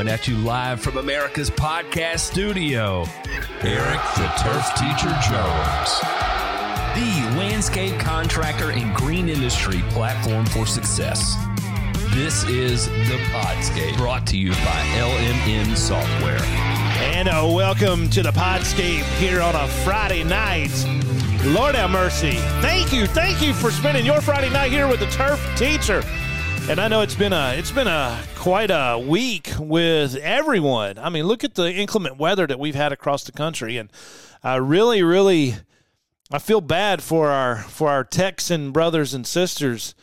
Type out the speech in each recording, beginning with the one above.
Coming at you live from America's podcast studio, Eric the Turf Teacher Jones. The landscape contractor and green industry platform for success. This is the Podscape brought to you by LMN Software. And a welcome to the Podscape here on a Friday night. Lord have mercy. Thank you, thank you for spending your Friday night here with the Turf Teacher. And I know it's been a it's been a quite a week with everyone. I mean, look at the inclement weather that we've had across the country, and I really, really, I feel bad for our for our Texan brothers and sisters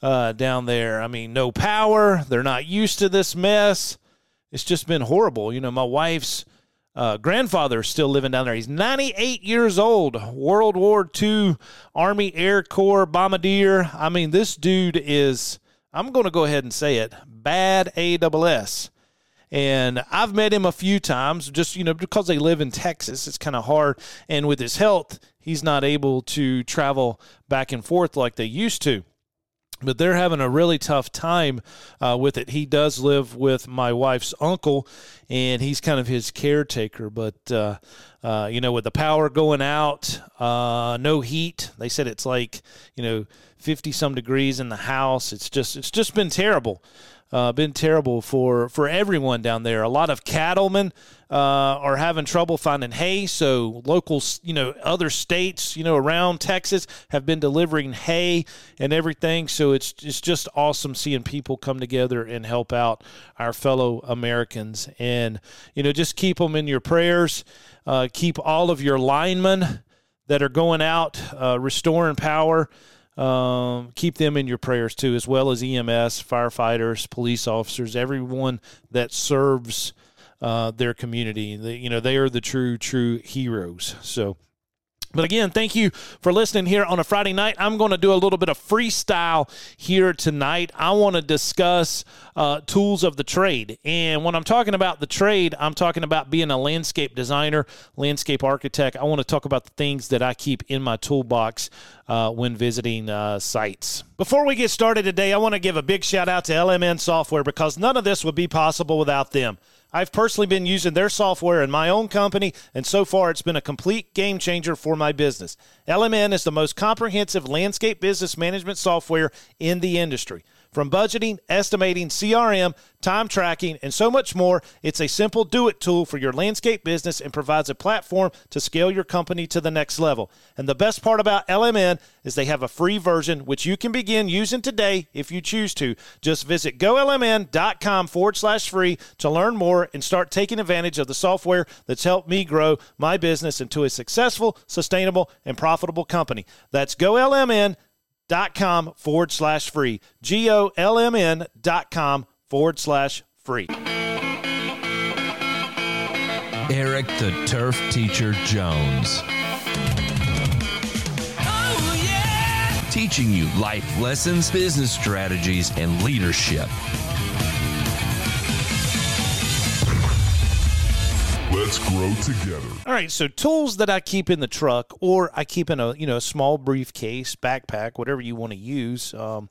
uh, down there. I mean, no power. They're not used to this mess. It's just been horrible. You know, my wife's uh, grandfather is still living down there. He's 98 years old. World War II Army Air Corps bombardier. I mean, this dude is. I'm going to go ahead and say it. Bad AWS. And I've met him a few times, just you know, because they live in Texas, it's kind of hard. And with his health, he's not able to travel back and forth like they used to but they're having a really tough time uh, with it. He does live with my wife's uncle, and he's kind of his caretaker. But uh, uh, you know, with the power going out, uh, no heat. They said it's like you know fifty some degrees in the house. It's just it's just been terrible uh, been terrible for for everyone down there. A lot of cattlemen uh, are having trouble finding hay, so local, you know, other states, you know, around Texas have been delivering hay and everything. So it's it's just awesome seeing people come together and help out our fellow Americans, and you know, just keep them in your prayers. Uh, keep all of your linemen that are going out uh, restoring power. Um, keep them in your prayers too, as well as EMS, firefighters, police officers, everyone that serves uh, their community. They, you know, they are the true, true heroes. So but again, thank you for listening here on a Friday night. I'm going to do a little bit of freestyle here tonight. I want to discuss uh, tools of the trade. And when I'm talking about the trade, I'm talking about being a landscape designer, landscape architect. I want to talk about the things that I keep in my toolbox uh, when visiting uh, sites. Before we get started today, I want to give a big shout out to LMN Software because none of this would be possible without them. I've personally been using their software in my own company, and so far it's been a complete game changer for my business. LMN is the most comprehensive landscape business management software in the industry. From budgeting, estimating, CRM, time tracking, and so much more, it's a simple do it tool for your landscape business and provides a platform to scale your company to the next level. And the best part about LMN is they have a free version which you can begin using today if you choose to. Just visit golmn.com forward slash free to learn more and start taking advantage of the software that's helped me grow my business into a successful, sustainable, and profitable company. That's golmn.com dot com forward slash free. G O L M N dot com forward slash free. Eric the Turf Teacher Jones. Oh, yeah! Teaching you life lessons, business strategies, and leadership. Let's grow together. All right, so tools that I keep in the truck, or I keep in a you know a small briefcase, backpack, whatever you want to use. Um,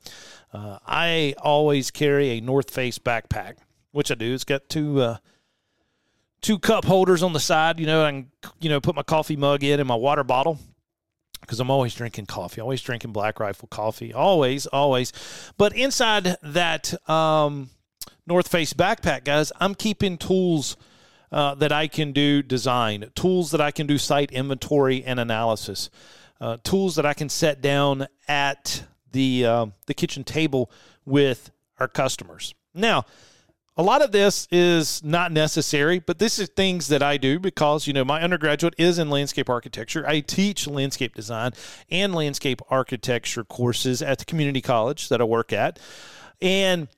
uh, I always carry a North Face backpack, which I do. It's got two uh, two cup holders on the side. You know, I can you know put my coffee mug in and my water bottle because I'm always drinking coffee, always drinking Black Rifle coffee, always, always. But inside that um, North Face backpack, guys, I'm keeping tools uh, that I can do design, tools that I can do site inventory and analysis, uh, tools that I can set down at the uh, the kitchen table with our customers. Now, a lot of this is not necessary, but this is things that I do because, you know, my undergraduate is in landscape architecture. I teach landscape design and landscape architecture courses at the community college that I work at. And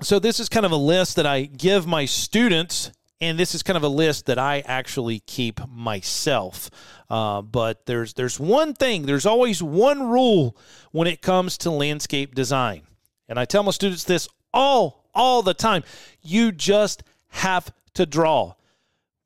so this is kind of a list that I give my students and this is kind of a list that I actually keep myself. Uh, but there's there's one thing. There's always one rule when it comes to landscape design, and I tell my students this all all the time. You just have to draw.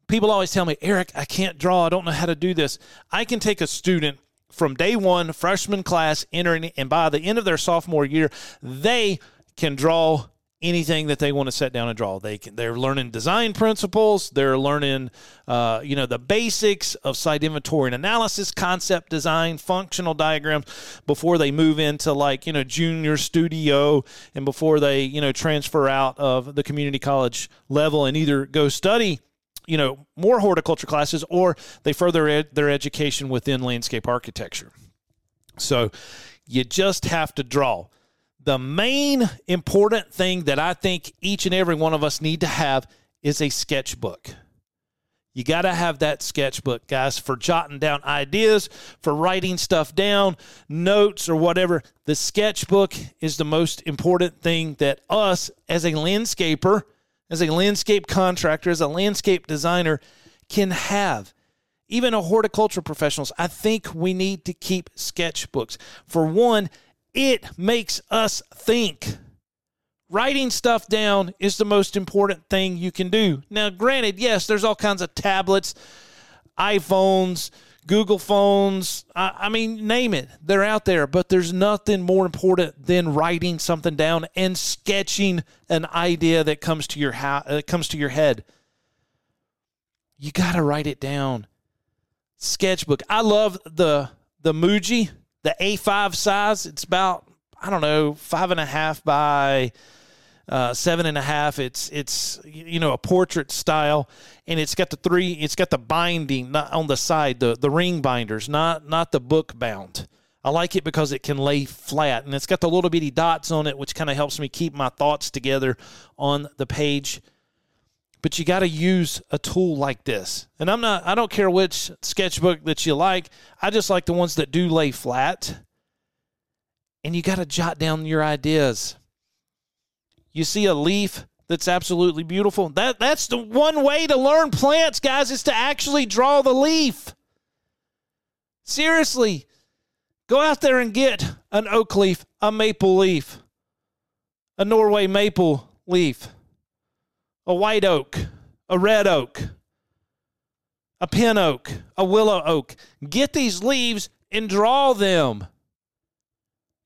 People always tell me, Eric, I can't draw. I don't know how to do this. I can take a student from day one, freshman class, entering, and by the end of their sophomore year, they can draw anything that they want to set down and draw. They can, they're learning design principles. They're learning, uh, you know, the basics of site inventory and analysis, concept design, functional diagrams before they move into like you know junior studio and before they you know transfer out of the community college level and either go study you know more horticulture classes or they further ed- their education within landscape architecture so you just have to draw the main important thing that i think each and every one of us need to have is a sketchbook you got to have that sketchbook, guys, for jotting down ideas, for writing stuff down, notes, or whatever. The sketchbook is the most important thing that us, as a landscaper, as a landscape contractor, as a landscape designer, can have. Even a horticulture professionals, I think we need to keep sketchbooks. For one, it makes us think. Writing stuff down is the most important thing you can do. Now, granted, yes, there's all kinds of tablets, iPhones, Google phones. I, I, mean, name it. They're out there, but there's nothing more important than writing something down and sketching an idea that comes to your ha- uh, comes to your head. You got to write it down. Sketchbook. I love the the Muji, the A5 size. It's about I don't know five and a half by uh, seven and a half. It's it's you know a portrait style, and it's got the three. It's got the binding not on the side, the the ring binders, not not the book bound. I like it because it can lay flat, and it's got the little bitty dots on it, which kind of helps me keep my thoughts together on the page. But you got to use a tool like this, and I'm not. I don't care which sketchbook that you like. I just like the ones that do lay flat. And you got to jot down your ideas you see a leaf that's absolutely beautiful. That that's the one way to learn plants, guys, is to actually draw the leaf. Seriously. Go out there and get an oak leaf, a maple leaf, a Norway maple leaf, a white oak, a red oak, a pin oak, a willow oak. Get these leaves and draw them.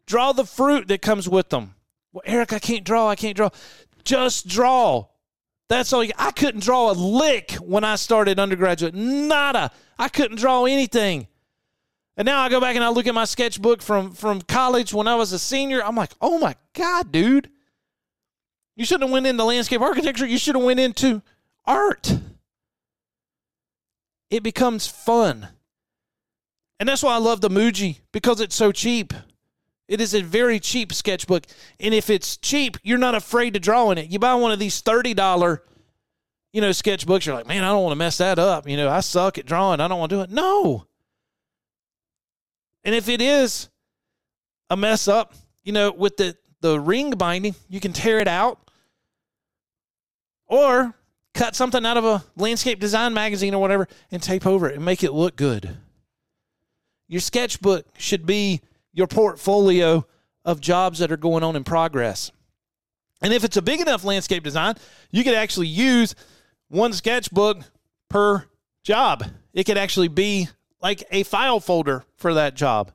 Draw the fruit that comes with them. Well, Eric, I can't draw. I can't draw. Just draw. That's all. You, I couldn't draw a lick when I started undergraduate. Nada. I couldn't draw anything. And now I go back and I look at my sketchbook from from college when I was a senior. I'm like, oh my god, dude! You shouldn't have went into landscape architecture. You should have went into art. It becomes fun, and that's why I love the Muji because it's so cheap. It is a very cheap sketchbook. And if it's cheap, you're not afraid to draw in it. You buy one of these $30, you know, sketchbooks, you're like, man, I don't want to mess that up. You know, I suck at drawing. I don't want to do it. No. And if it is a mess up, you know, with the, the ring binding, you can tear it out or cut something out of a landscape design magazine or whatever and tape over it and make it look good. Your sketchbook should be your portfolio of jobs that are going on in progress. And if it's a big enough landscape design, you could actually use one sketchbook per job. It could actually be like a file folder for that job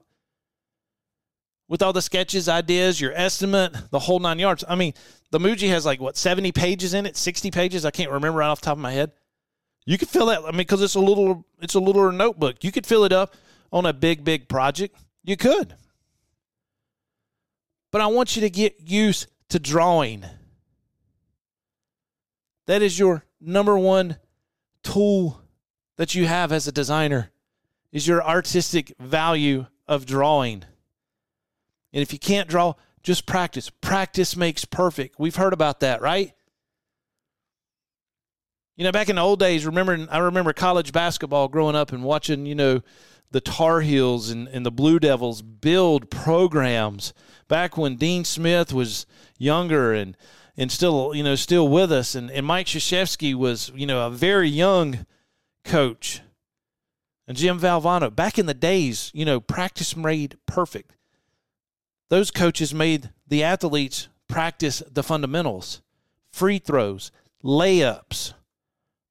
with all the sketches, ideas, your estimate, the whole nine yards. I mean, the Muji has like what, 70 pages in it, 60 pages? I can't remember right off the top of my head. You could fill that, I mean, because it's a little, it's a little notebook. You could fill it up on a big, big project. You could but I want you to get used to drawing. That is your number one tool that you have as a designer is your artistic value of drawing. And if you can't draw, just practice. Practice makes perfect. We've heard about that, right? You know, back in the old days, remember I remember college basketball growing up and watching, you know, the Tar Heels and, and the Blue Devils build programs back when Dean Smith was younger and and still you know still with us and, and Mike Krzyzewski was you know a very young coach and Jim Valvano back in the days you know practice made perfect those coaches made the athletes practice the fundamentals free throws layups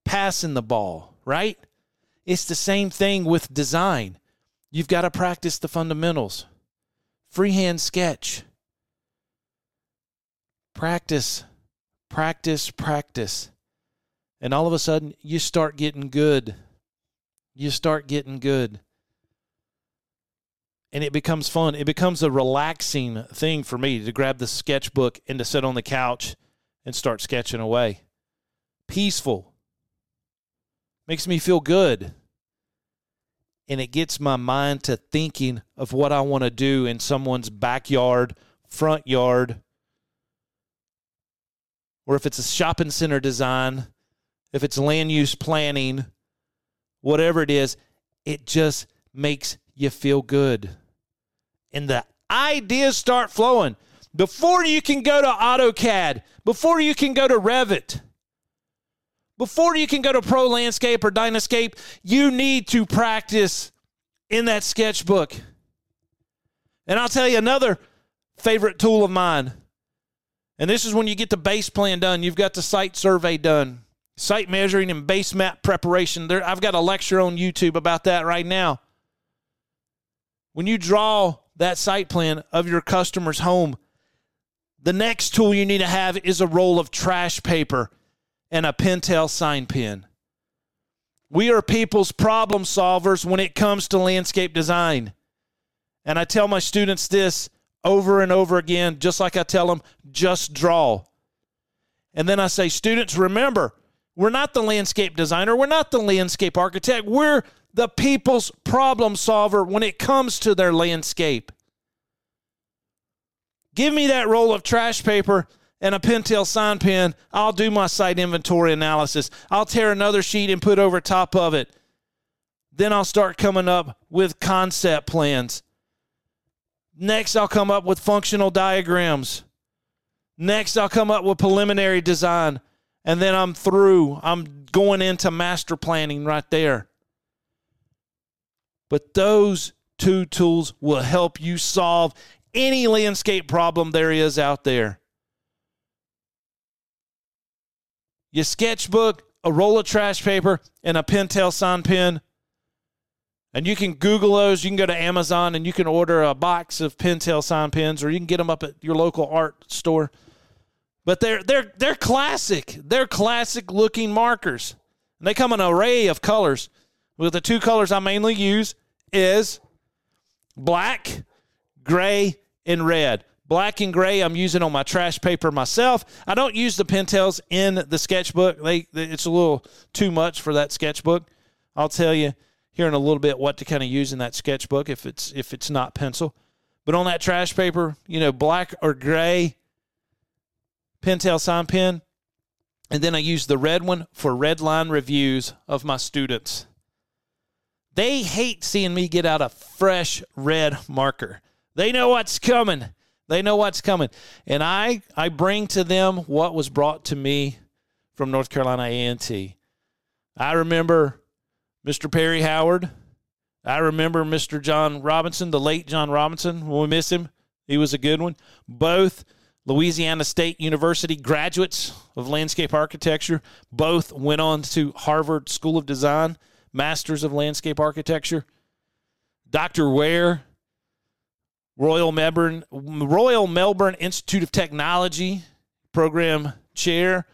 passing the ball right it's the same thing with design. You've got to practice the fundamentals. Freehand sketch. Practice practice, practice. And all of a sudden, you start getting good. You start getting good. And it becomes fun. It becomes a relaxing thing for me to grab the sketchbook and to sit on the couch and start sketching away. Peaceful. Makes me feel good. And it gets my mind to thinking of what I want to do in someone's backyard, front yard, or if it's a shopping center design, if it's land use planning, whatever it is, it just makes you feel good. And the ideas start flowing. Before you can go to AutoCAD, before you can go to Revit, before you can go to Pro Landscape or Dynascape, you need to practice in that sketchbook. And I'll tell you another favorite tool of mine and this is when you get the base plan done. You've got the site survey done, site measuring and base map preparation. There, I've got a lecture on YouTube about that right now. When you draw that site plan of your customer's home, the next tool you need to have is a roll of trash paper and a Pentel sign pen. We are people's problem solvers when it comes to landscape design. And I tell my students this over and over again, just like I tell them, just draw. And then I say, students, remember, we're not the landscape designer, we're not the landscape architect, we're the people's problem solver when it comes to their landscape. Give me that roll of trash paper and a Pentel sign pen. I'll do my site inventory analysis. I'll tear another sheet and put over top of it. Then I'll start coming up with concept plans. Next, I'll come up with functional diagrams. Next, I'll come up with preliminary design. And then I'm through. I'm going into master planning right there. But those two tools will help you solve any landscape problem there is out there. Your sketchbook, a roll of trash paper, and a Pentel sign pen and you can Google those. You can go to Amazon and you can order a box of Pentel sign pens, or you can get them up at your local art store. But they're they're they're classic. They're classic looking markers. And they come in an array of colors. With the two colors I mainly use is black, gray, and red. Black and gray I'm using on my trash paper myself. I don't use the Pentels in the sketchbook. They it's a little too much for that sketchbook. I'll tell you here in a little bit what to kind of use in that sketchbook if it's if it's not pencil. But on that trash paper, you know, black or gray Pentel sign pen. And then I use the red one for red line reviews of my students. They hate seeing me get out a fresh red marker. They know what's coming. They know what's coming. And I I bring to them what was brought to me from North Carolina A&T. I remember Mr. Perry Howard. I remember Mr. John Robinson, the late John Robinson. When we miss him, he was a good one. Both Louisiana State University graduates of landscape architecture. Both went on to Harvard School of Design, Masters of Landscape Architecture. Dr. Ware, Royal Melbourne, Royal Melbourne Institute of Technology program chair,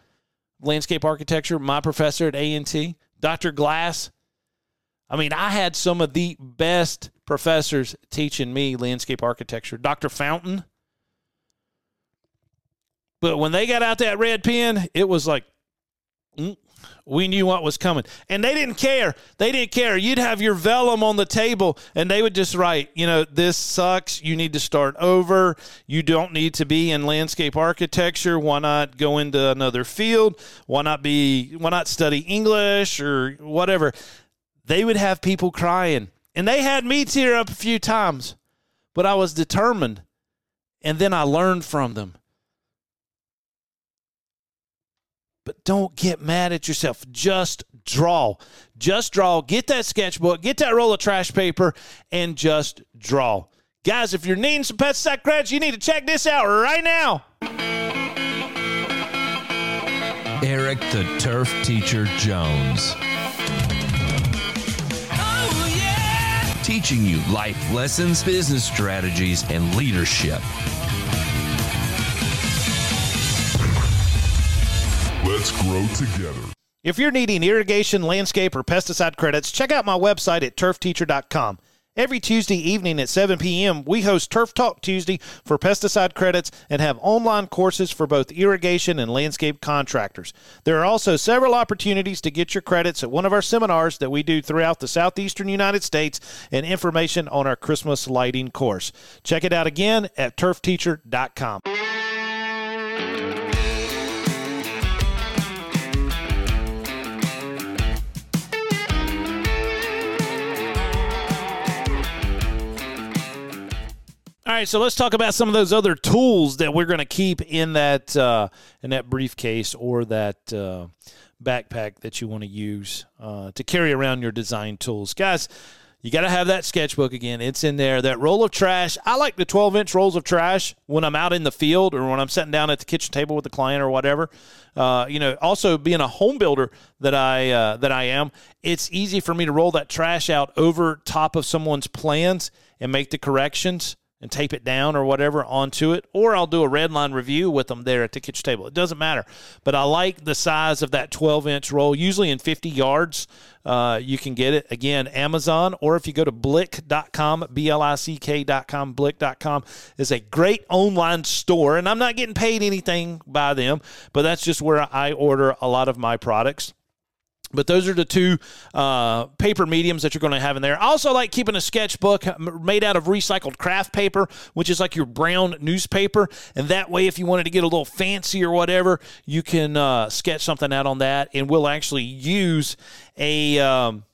landscape architecture, my professor at A&T. Dr. Glass, I mean, I had some of the best professors teaching me landscape architecture. Dr. Fountain. But when they got out that red pen, it was like, mm, we knew what was coming. And they didn't care. They didn't care. You'd have your vellum on the table and they would just write, you know, this sucks. You need to start over. You don't need to be in landscape architecture. Why not go into another field? Why not be, why not study English or whatever? they would have people crying. And they had me tear up a few times, but I was determined. And then I learned from them. But don't get mad at yourself. Just draw. Just draw. Get that sketchbook, get that roll of trash paper, and just draw. Guys, if you're needing some pesticide credits, you need to check this out right now. Eric the Turf Teacher Jones. Oh, teaching you life lessons, business strategies, and leadership. Let's grow together. If you're needing irrigation, landscape, or pesticide credits, check out my website at turfteacher.com. Every Tuesday evening at 7 p.m., we host Turf Talk Tuesday for pesticide credits and have online courses for both irrigation and landscape contractors. There are also several opportunities to get your credits at one of our seminars that we do throughout the southeastern United States and information on our Christmas lighting course. Check it out again at turfteacher.com. All right, so let's talk about some of those other tools that we're going to keep in that uh, in that briefcase or that uh, backpack that you want to use uh, to carry around your design tools, guys. You got to have that sketchbook again. It's in there. That roll of trash. I like the 12 inch rolls of trash when I'm out in the field or when I'm sitting down at the kitchen table with the client or whatever. Uh, you know, also being a home builder that I uh, that I am, it's easy for me to roll that trash out over top of someone's plans and make the corrections and tape it down or whatever onto it, or I'll do a red line review with them there at the kitchen table. It doesn't matter. But I like the size of that 12 inch roll, usually in 50 yards. Uh, you can get it again, Amazon, or if you go to blick.com, B L I C K.com, blick.com is a great online store. And I'm not getting paid anything by them, but that's just where I order a lot of my products. But those are the two uh, paper mediums that you're going to have in there. I also like keeping a sketchbook made out of recycled craft paper, which is like your brown newspaper. And that way, if you wanted to get a little fancy or whatever, you can uh, sketch something out on that. And we'll actually use a. Um,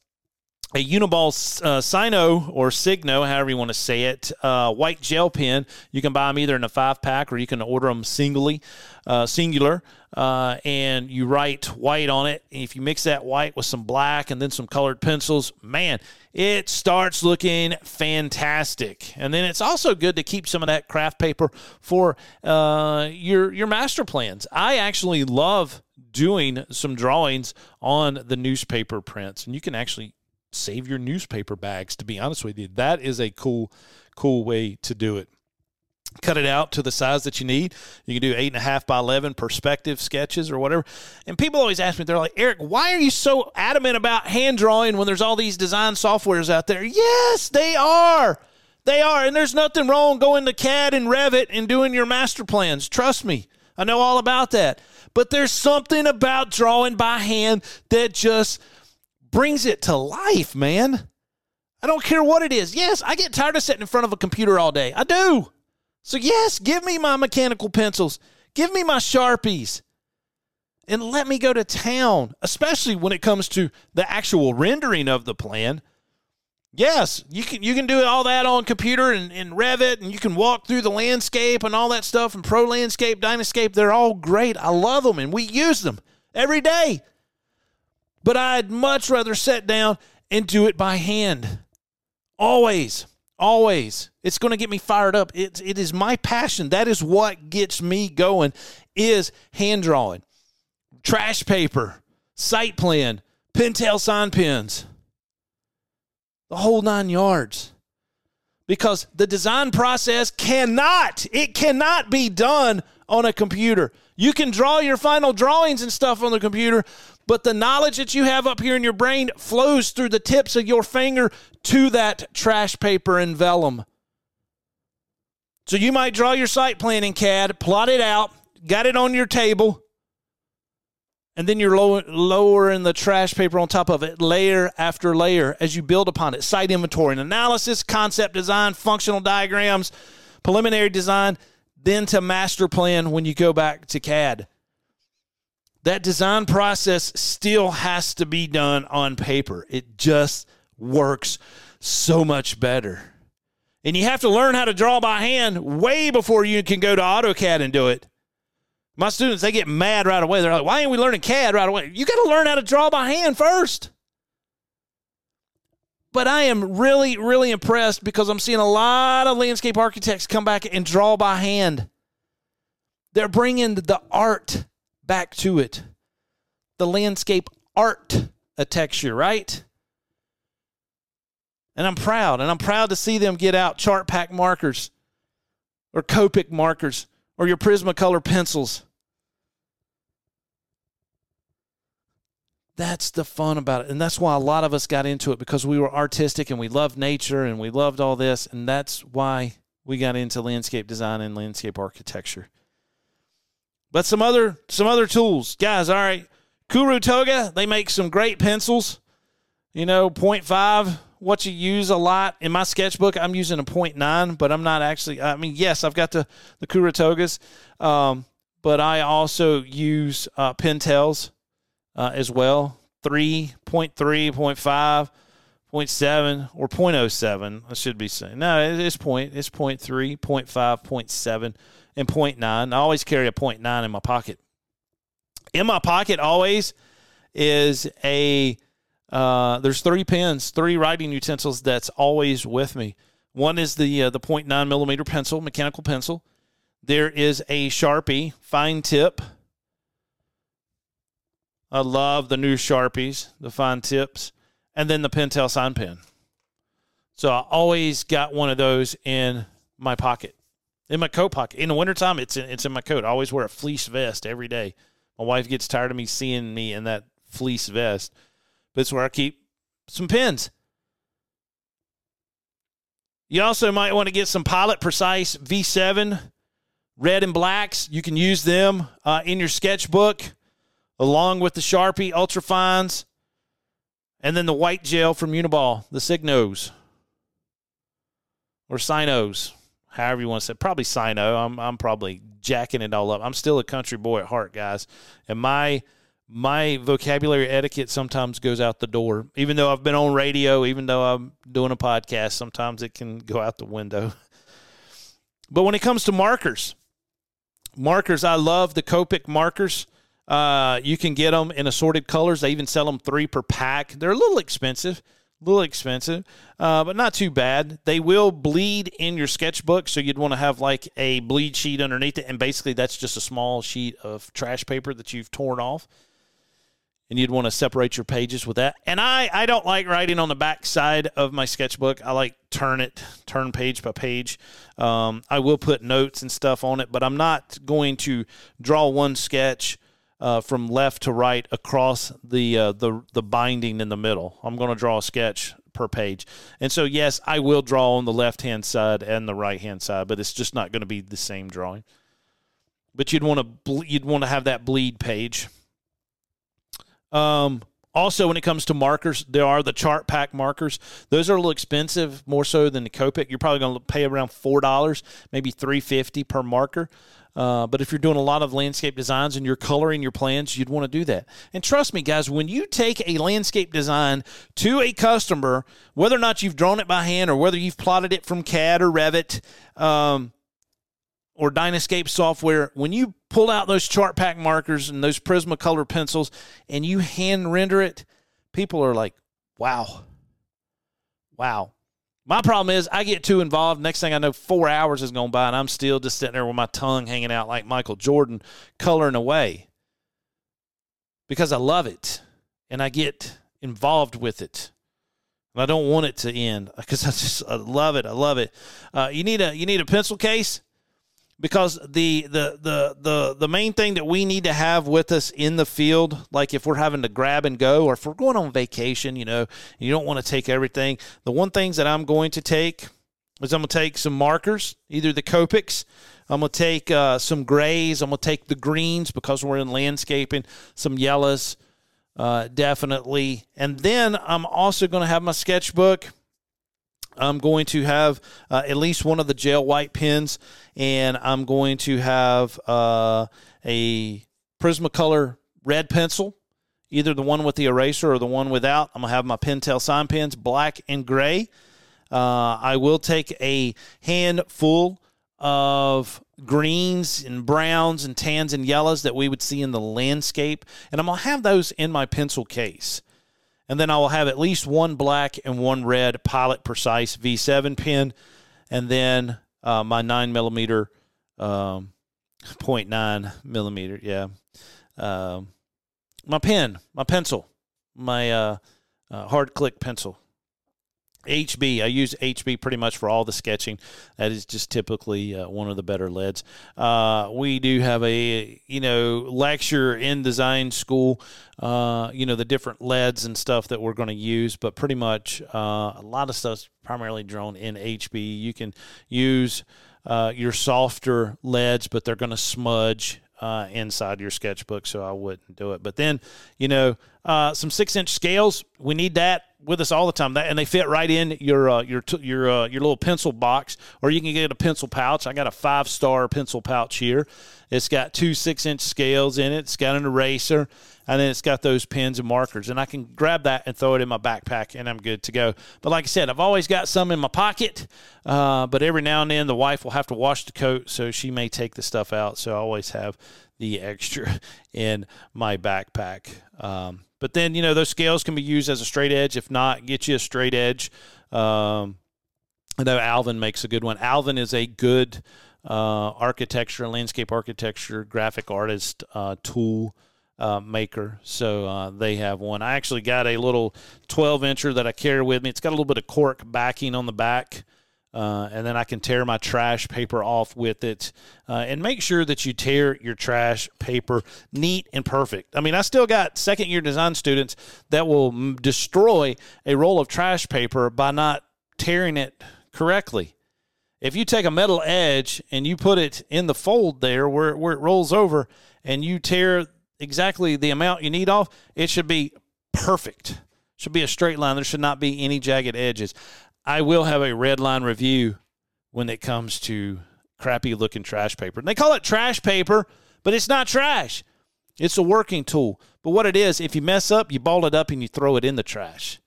a Uniball uh, Sino or Signo, however you want to say it, uh, white gel pen. You can buy them either in a five pack or you can order them singly, uh, singular, uh, and you write white on it. And if you mix that white with some black and then some colored pencils, man, it starts looking fantastic. And then it's also good to keep some of that craft paper for uh, your your master plans. I actually love doing some drawings on the newspaper prints, and you can actually save your newspaper bags to be honest with you. That is a cool cool way to do it. Cut it out to the size that you need. You can do eight and a half by 11 perspective sketches or whatever. And people always ask me they're like eric why are you so adamant about hand drawing when there's all these design softwares out there? Yes they are. They are. And there's nothing wrong going to cad and revit and doing your master plans. Trust me. I know all about that. But there's something about drawing by hand that just brings it to life, man. I don't care what it is. Yes, I get tired of sitting in front of a computer all day. I do. So, yes, give me my mechanical pencils, give me my Sharpies, and let me go to town, especially when it comes to the actual rendering of the plan. Yes, you can you can do all that on computer and, and Revit, and you can walk through the landscape and all that stuff, and Pro Landscape, Dynascape. They're all great. I love them, and we use them every day. But I'd much rather sit down and do it by hand. Always, always. It's going to get me fired up. It, it is my passion. That is what gets me going is hand drawing. Trash paper, site plan, Pentel sign pens. The whole nine yards. Because the design process cannot, it cannot be done on a computer. You can draw your final drawings and stuff on the computer, but the knowledge that you have up here in your brain flows through the tips of your finger to that trash paper and vellum. So you might draw your site plan in CAD, plot it out, got it on your table, and then you're low, lowering the trash paper on top of it, layer after layer, as you build upon it. Site inventory and analysis, concept design, functional diagrams, preliminary design, then to master plan when you go back to CAD that design process still has to be done on paper. It just works so much better. And you have to learn how to draw by hand way before you can go to AutoCAD and do it. My students, they get mad right away. They're like, why ain't we learning CAD right away? You got to learn how to draw by hand first. But I am really, really impressed because I'm seeing a lot of landscape architects come back and draw by hand. They're bringing the art back to it. The landscape art a texture, right? And I'm proud, and I'm proud to see them get out Chartpak markers or Copic markers or your Prismacolor pencils. that's the fun about it. And that's why a lot of us got into it because we were artistic and we loved nature and we loved all this. And that's why we got into landscape design and landscape architecture. But some other some other tools. Guys, all right. Kuru Toga, they make some great pencils. You know, 0.5, what you use a lot. In my sketchbook, I'm using a 0.9, but I'm not actually I mean, yes, I've got the the Kuru Togas. Um, but I also use uh, Pentels uh, as well 3.3, 0.5, 0.7, or 0.07. I should be saying. No, it's point. It's 0.3, 0.5, 0.7, and 0.9. I always carry a 0.9 in my pocket. In my pocket always is a uh, there's three pens, three writing utensils that's always with me. One is the uh, the 0.9 millimeter pencil, mechanical pencil. There is a Sharpie fine tip I love the new Sharpies, the fine tips, and then the Pentel sign pen. So I always got one of those in my pocket, in my coat pocket. In the wintertime, it's in, it's in my coat. I always wear a fleece vest every day. My wife gets tired of me seeing me in that fleece vest, but it's where I keep some pens. You also might want to get some Pilot Precise V7 red and blacks. You can use them uh, in your sketchbook along with the Sharpie Ultra Fines, and then the white gel from Uniball, the Signos or Sinos, however you want to say. Probably Sino. I'm I'm probably jacking it all up. I'm still a country boy at heart, guys, and my my vocabulary etiquette sometimes goes out the door. Even though I've been on radio, even though I'm doing a podcast, sometimes it can go out the window. But when it comes to markers, markers, I love the Copic markers. Uh, you can get them in assorted colors. They even sell them three per pack. They're a little expensive, little expensive, uh, but not too bad. They will bleed in your sketchbook, so you'd want to have like a bleed sheet underneath it, and basically that's just a small sheet of trash paper that you've torn off. And you'd want to separate your pages with that. And I, I don't like writing on the back side of my sketchbook. I like turn it, turn page by page. Um, I will put notes and stuff on it, but I'm not going to draw one sketch uh, from left to right across the uh, the the binding in the middle. I'm going to draw a sketch per page, and so yes, I will draw on the left hand side and the right hand side, but it's just not going to be the same drawing. But you'd want to ble- you'd want to have that bleed page. Um, also, when it comes to markers, there are the Chartpak markers. Those are a little expensive, more so than the Copic. You're probably going to pay around four dollars, maybe three fifty per marker. Uh, but if you're doing a lot of landscape designs and you're coloring your plans, you'd want to do that. And trust me, guys, when you take a landscape design to a customer, whether or not you've drawn it by hand or whether you've plotted it from CAD or Revit um, or Dynascape software, when you pull out those Chartpak markers and those Prismacolor pencils and you hand render it, people are like, wow, wow. My problem is I get too involved. Next thing I know, four hours has gone by, and I'm still just sitting there with my tongue hanging out like Michael Jordan, coloring away because I love it and I get involved with it. And I don't want it to end because I just I love it. I love it. Uh, you need a you need a pencil case because the, the the the the main thing that we need to have with us in the field like if we're having to grab and go or if we're going on vacation you know you don't want to take everything the one things that i'm going to take is i'm going to take some markers either the copics i'm going to take uh, some grays i'm going to take the greens because we're in landscaping some yellows uh, definitely. And then i'm also going to have my sketchbook I'm going to have uh, at least one of the gel white pens, and I'm going to have uh, a Prismacolor red pencil, either the one with the eraser or the one without. I'm going to have my Pentel sign pens, black and gray. Uh, I will take a handful of greens and browns and tans and yellows that we would see in the landscape, and I'm going to have those in my pencil case and then I will have at least one black and one red Pilot Precise V7 pen, and then uh, my nine millimeter, um, 0.9 millimeter, yeah, um, my pen, my pencil, my uh, uh, hard click pencil. HB. I use HB pretty much for all the sketching. That is just typically uh, one of the better leads. Uh, we do have a you know lecture in design school. Uh, you know the different leads and stuff that we're going to use, but pretty much uh, a lot of stuff's primarily drawn in HB. You can use uh, your softer leads, but they're going to smudge uh, inside your sketchbook, so I wouldn't do it. But then, you know, uh, some six inch scales, we need that with us all the time. That and they fit right in your uh, your your uh, your little pencil box, or you can get a pencil pouch. I got a five star pencil pouch here. It's got two six inch scales in it. It's got an eraser, and then it's got those pens and markers. And I can grab that and throw it in my backpack, and I'm good to go. But like I said, I've always got some in my pocket. Uh, but every now and then, the wife will have to wash the coat, so she may take the stuff out. So I always have the extra in my backpack. Um, but then, you know, those scales can be used as a straight edge. If not, get you a straight edge. Um, I know Alvin makes a good one. Alvin is a good uh, architecture, landscape architecture, graphic artist uh, tool uh, maker. So uh, they have one. I actually got a little 12 incher that I carry with me. It's got a little bit of cork backing on the back. Uh, and then I can tear my trash paper off with it. Uh, and make sure that you tear your trash paper neat and perfect. I mean, I still got second year design students that will m- destroy a roll of trash paper by not tearing it correctly. If you take a metal edge and you put it in the fold there where, where it rolls over and you tear exactly the amount you need off, it should be perfect. Should be a straight line. There should not be any jagged edges. I will have a red line review when it comes to crappy looking trash paper. And they call it trash paper, but it's not trash. It's a working tool. But what it is, if you mess up, you ball it up and you throw it in the trash.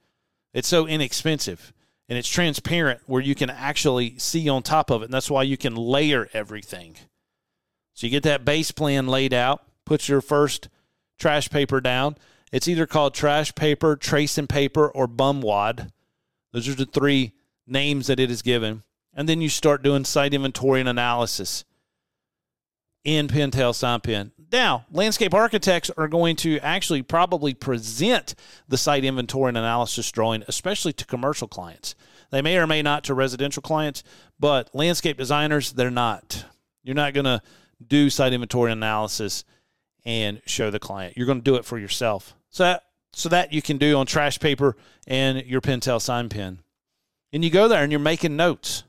It's so inexpensive and it's transparent where you can actually see on top of it. And that's why you can layer everything. So you get that base plan laid out, put your first trash paper down. It's either called trash paper, tracing paper, or bum wad. Those are the three names that it is given. And then you start doing site inventory and analysis in Pentel Sign Pen. Now, landscape architects are going to actually probably present the site inventory and analysis drawing, especially to commercial clients. They may or may not to residential clients, but landscape designers, they're not. You're not going to do site inventory analysis and show the client. You're going to do it for yourself. So that, so that you can do on trash paper and your Pentel sign pen. And you go there and you're making notes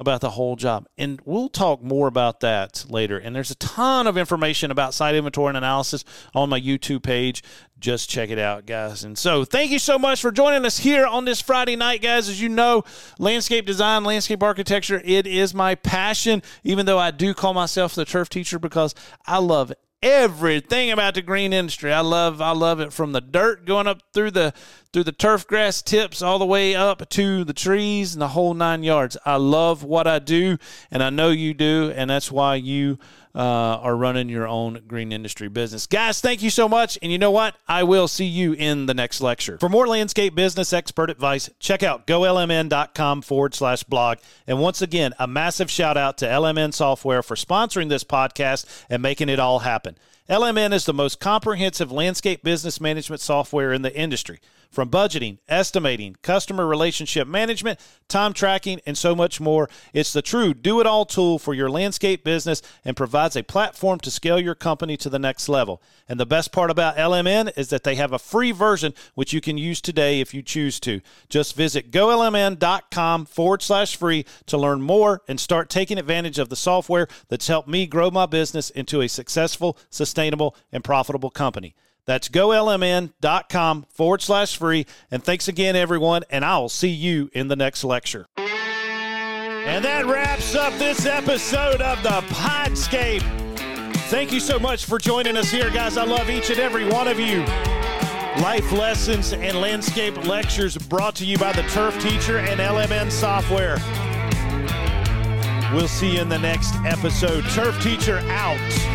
about the whole job. And we'll talk more about that later. And there's a ton of information about site inventory and analysis on my YouTube page. Just check it out, guys. And so, thank you so much for joining us here on this Friday night, guys. As you know, landscape design, landscape architecture, it is my passion, even though I do call myself the turf teacher because I love everything about the green industry. I love I love it from the dirt going up through the through the turf grass tips all the way up to the trees and the whole nine yards. I love what I do, and I know you do, and that's why you uh, are running your own green industry business. Guys, thank you so much. And you know what? I will see you in the next lecture. For more landscape business expert advice, check out golmn.com forward slash blog. And once again, a massive shout out to LMN Software for sponsoring this podcast and making it all happen. LMN is the most comprehensive landscape business management software in the industry. From budgeting, estimating, customer relationship management, time tracking, and so much more, it's the true do it all tool for your landscape business and provides a platform to scale your company to the next level. And the best part about LMN is that they have a free version which you can use today if you choose to. Just visit golmn.com forward slash free to learn more and start taking advantage of the software that's helped me grow my business into a successful, sustainable, and profitable company. That's golmn.com forward slash free. And thanks again, everyone, and I'll see you in the next lecture. And that wraps up this episode of the Podscape. Thank you so much for joining us here, guys. I love each and every one of you. Life lessons and landscape lectures brought to you by the Turf Teacher and LMN Software. We'll see you in the next episode. Turf Teacher out.